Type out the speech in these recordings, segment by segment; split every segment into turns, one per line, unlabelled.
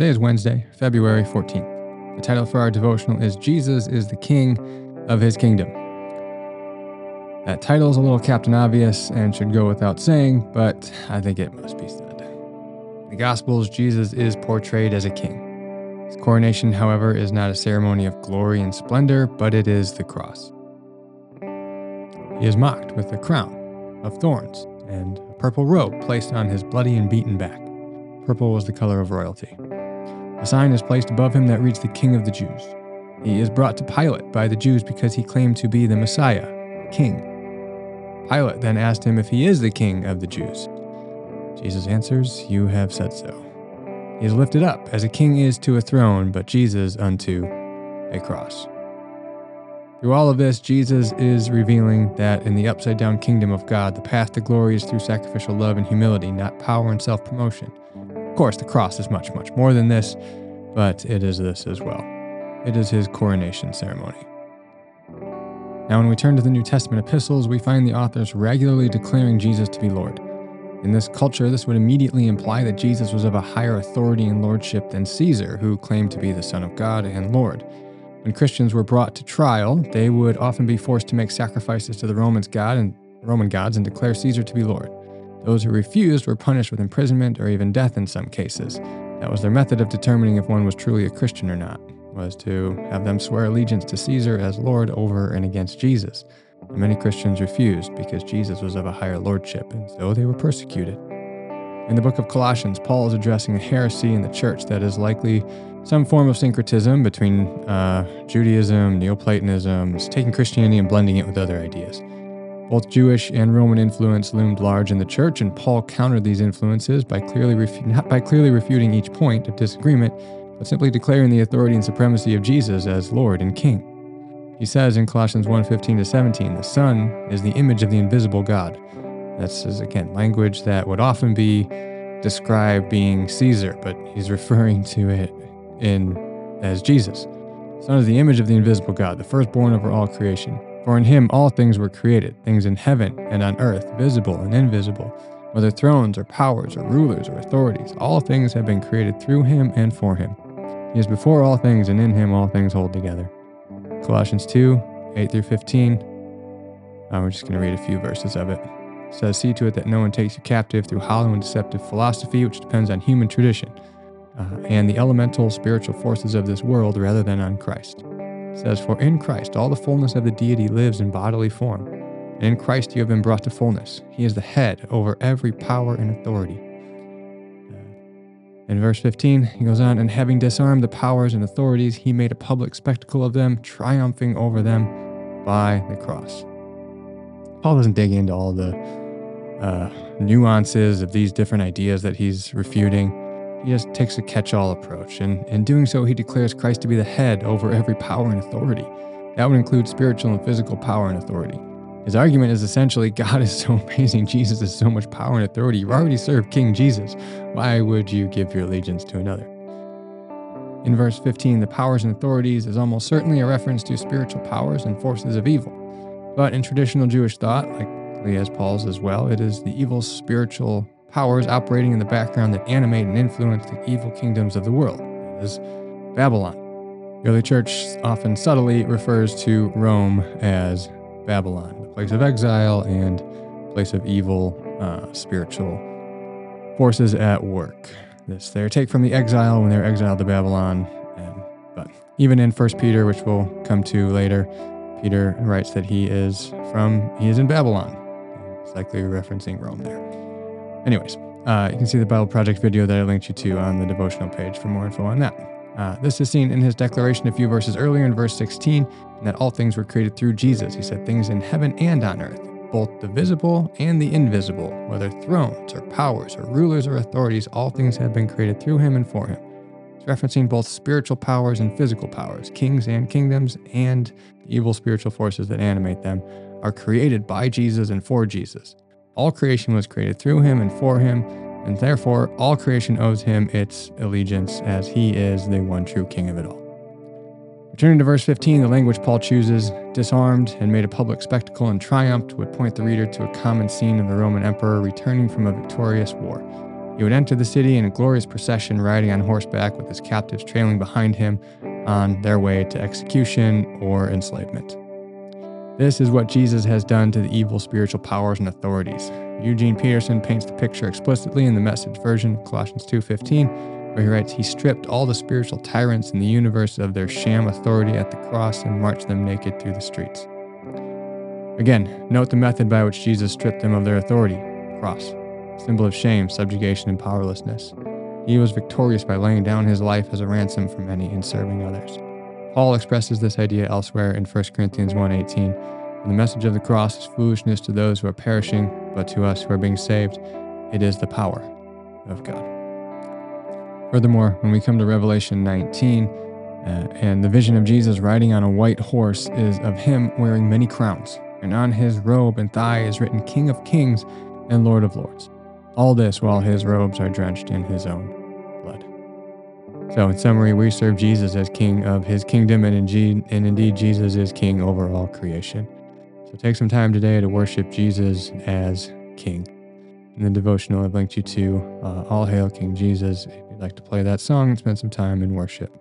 Today is Wednesday, February 14th. The title for our devotional is Jesus is the King of His Kingdom. That title is a little Captain Obvious and should go without saying, but I think it must be said. In the Gospels, Jesus is portrayed as a king. His coronation, however, is not a ceremony of glory and splendor, but it is the cross. He is mocked with a crown of thorns and a purple robe placed on his bloody and beaten back. Purple was the color of royalty. A sign is placed above him that reads the King of the Jews. He is brought to Pilate by the Jews because he claimed to be the Messiah, King. Pilate then asked him if he is the King of the Jews. Jesus answers, You have said so. He is lifted up, as a king is to a throne, but Jesus unto a cross. Through all of this, Jesus is revealing that in the upside down kingdom of God, the path to glory is through sacrificial love and humility, not power and self promotion. Of course, the cross is much, much more than this, but it is this as well. It is his coronation ceremony. Now, when we turn to the New Testament epistles, we find the authors regularly declaring Jesus to be Lord. In this culture, this would immediately imply that Jesus was of a higher authority and lordship than Caesar, who claimed to be the Son of God and Lord. When Christians were brought to trial, they would often be forced to make sacrifices to the Romans god and Roman gods and declare Caesar to be Lord. Those who refused were punished with imprisonment or even death in some cases. That was their method of determining if one was truly a Christian or not, was to have them swear allegiance to Caesar as Lord over and against Jesus. And many Christians refused because Jesus was of a higher lordship, and so they were persecuted. In the book of Colossians, Paul is addressing a heresy in the church that is likely some form of syncretism between uh, Judaism, Neoplatonism, taking Christianity and blending it with other ideas. Both Jewish and Roman influence loomed large in the church, and Paul countered these influences by clearly refu- not by clearly refuting each point of disagreement, but simply declaring the authority and supremacy of Jesus as Lord and King. He says in Colossians 1:15 to 17, "The Son is the image of the invisible God." That's again language that would often be described being Caesar, but he's referring to it in as Jesus. Son is the image of the invisible God, the firstborn over all creation. For in him all things were created, things in heaven and on earth, visible and invisible, whether thrones or powers or rulers or authorities, all things have been created through him and for him. He is before all things, and in him all things hold together. Colossians 2 8 through 15. Uh, we're just going to read a few verses of it. It says, See to it that no one takes you captive through hollow and deceptive philosophy, which depends on human tradition uh, and the elemental spiritual forces of this world rather than on Christ. Says, For in Christ all the fullness of the deity lives in bodily form, and in Christ you have been brought to fullness. He is the head over every power and authority. Uh, in verse 15, he goes on, And having disarmed the powers and authorities, he made a public spectacle of them, triumphing over them by the cross. Paul doesn't dig into all the uh, nuances of these different ideas that he's refuting. He just takes a catch all approach, and in doing so, he declares Christ to be the head over every power and authority. That would include spiritual and physical power and authority. His argument is essentially God is so amazing, Jesus has so much power and authority. You already serve King Jesus. Why would you give your allegiance to another? In verse 15, the powers and authorities is almost certainly a reference to spiritual powers and forces of evil. But in traditional Jewish thought, like as Paul's as well, it is the evil spiritual powers operating in the background that animate and influence the evil kingdoms of the world, as Babylon. The early church often subtly refers to Rome as Babylon, the place of exile and place of evil uh, spiritual forces at work. This their take from the exile when they're exiled to Babylon. And, but even in First Peter, which we'll come to later, Peter writes that he is from he is in Babylon. It's likely referencing Rome there. Anyways, uh, you can see the Bible Project video that I linked you to on the devotional page for more info on that. Uh, this is seen in his declaration a few verses earlier in verse 16, and that all things were created through Jesus. He said things in heaven and on earth, both the visible and the invisible, whether thrones or powers or rulers or authorities, all things have been created through him and for him. It's referencing both spiritual powers and physical powers, kings and kingdoms, and the evil spiritual forces that animate them are created by Jesus and for Jesus. All creation was created through him and for him, and therefore all creation owes him its allegiance as he is the one true king of it all. Returning to verse 15, the language Paul chooses, disarmed and made a public spectacle and triumphed, would point the reader to a common scene of the Roman emperor returning from a victorious war. He would enter the city in a glorious procession, riding on horseback with his captives trailing behind him on their way to execution or enslavement. This is what Jesus has done to the evil spiritual powers and authorities. Eugene Peterson paints the picture explicitly in the message version Colossians 2:15, where he writes, He stripped all the spiritual tyrants in the universe of their sham authority at the cross and marched them naked through the streets. Again, note the method by which Jesus stripped them of their authority cross, symbol of shame, subjugation, and powerlessness. He was victorious by laying down his life as a ransom for many and serving others. Paul expresses this idea elsewhere in 1 Corinthians 1:18. The message of the cross is foolishness to those who are perishing, but to us who are being saved, it is the power of God. Furthermore, when we come to Revelation 19, uh, and the vision of Jesus riding on a white horse is of him wearing many crowns, and on his robe and thigh is written King of Kings and Lord of Lords. All this while his robes are drenched in his own. So, in summary, we serve Jesus as King of his kingdom, and indeed, and indeed Jesus is King over all creation. So take some time today to worship Jesus as King. In the devotional, I've linked you to uh, All Hail King Jesus. If you'd like to play that song and spend some time in worship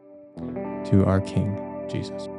to our King Jesus.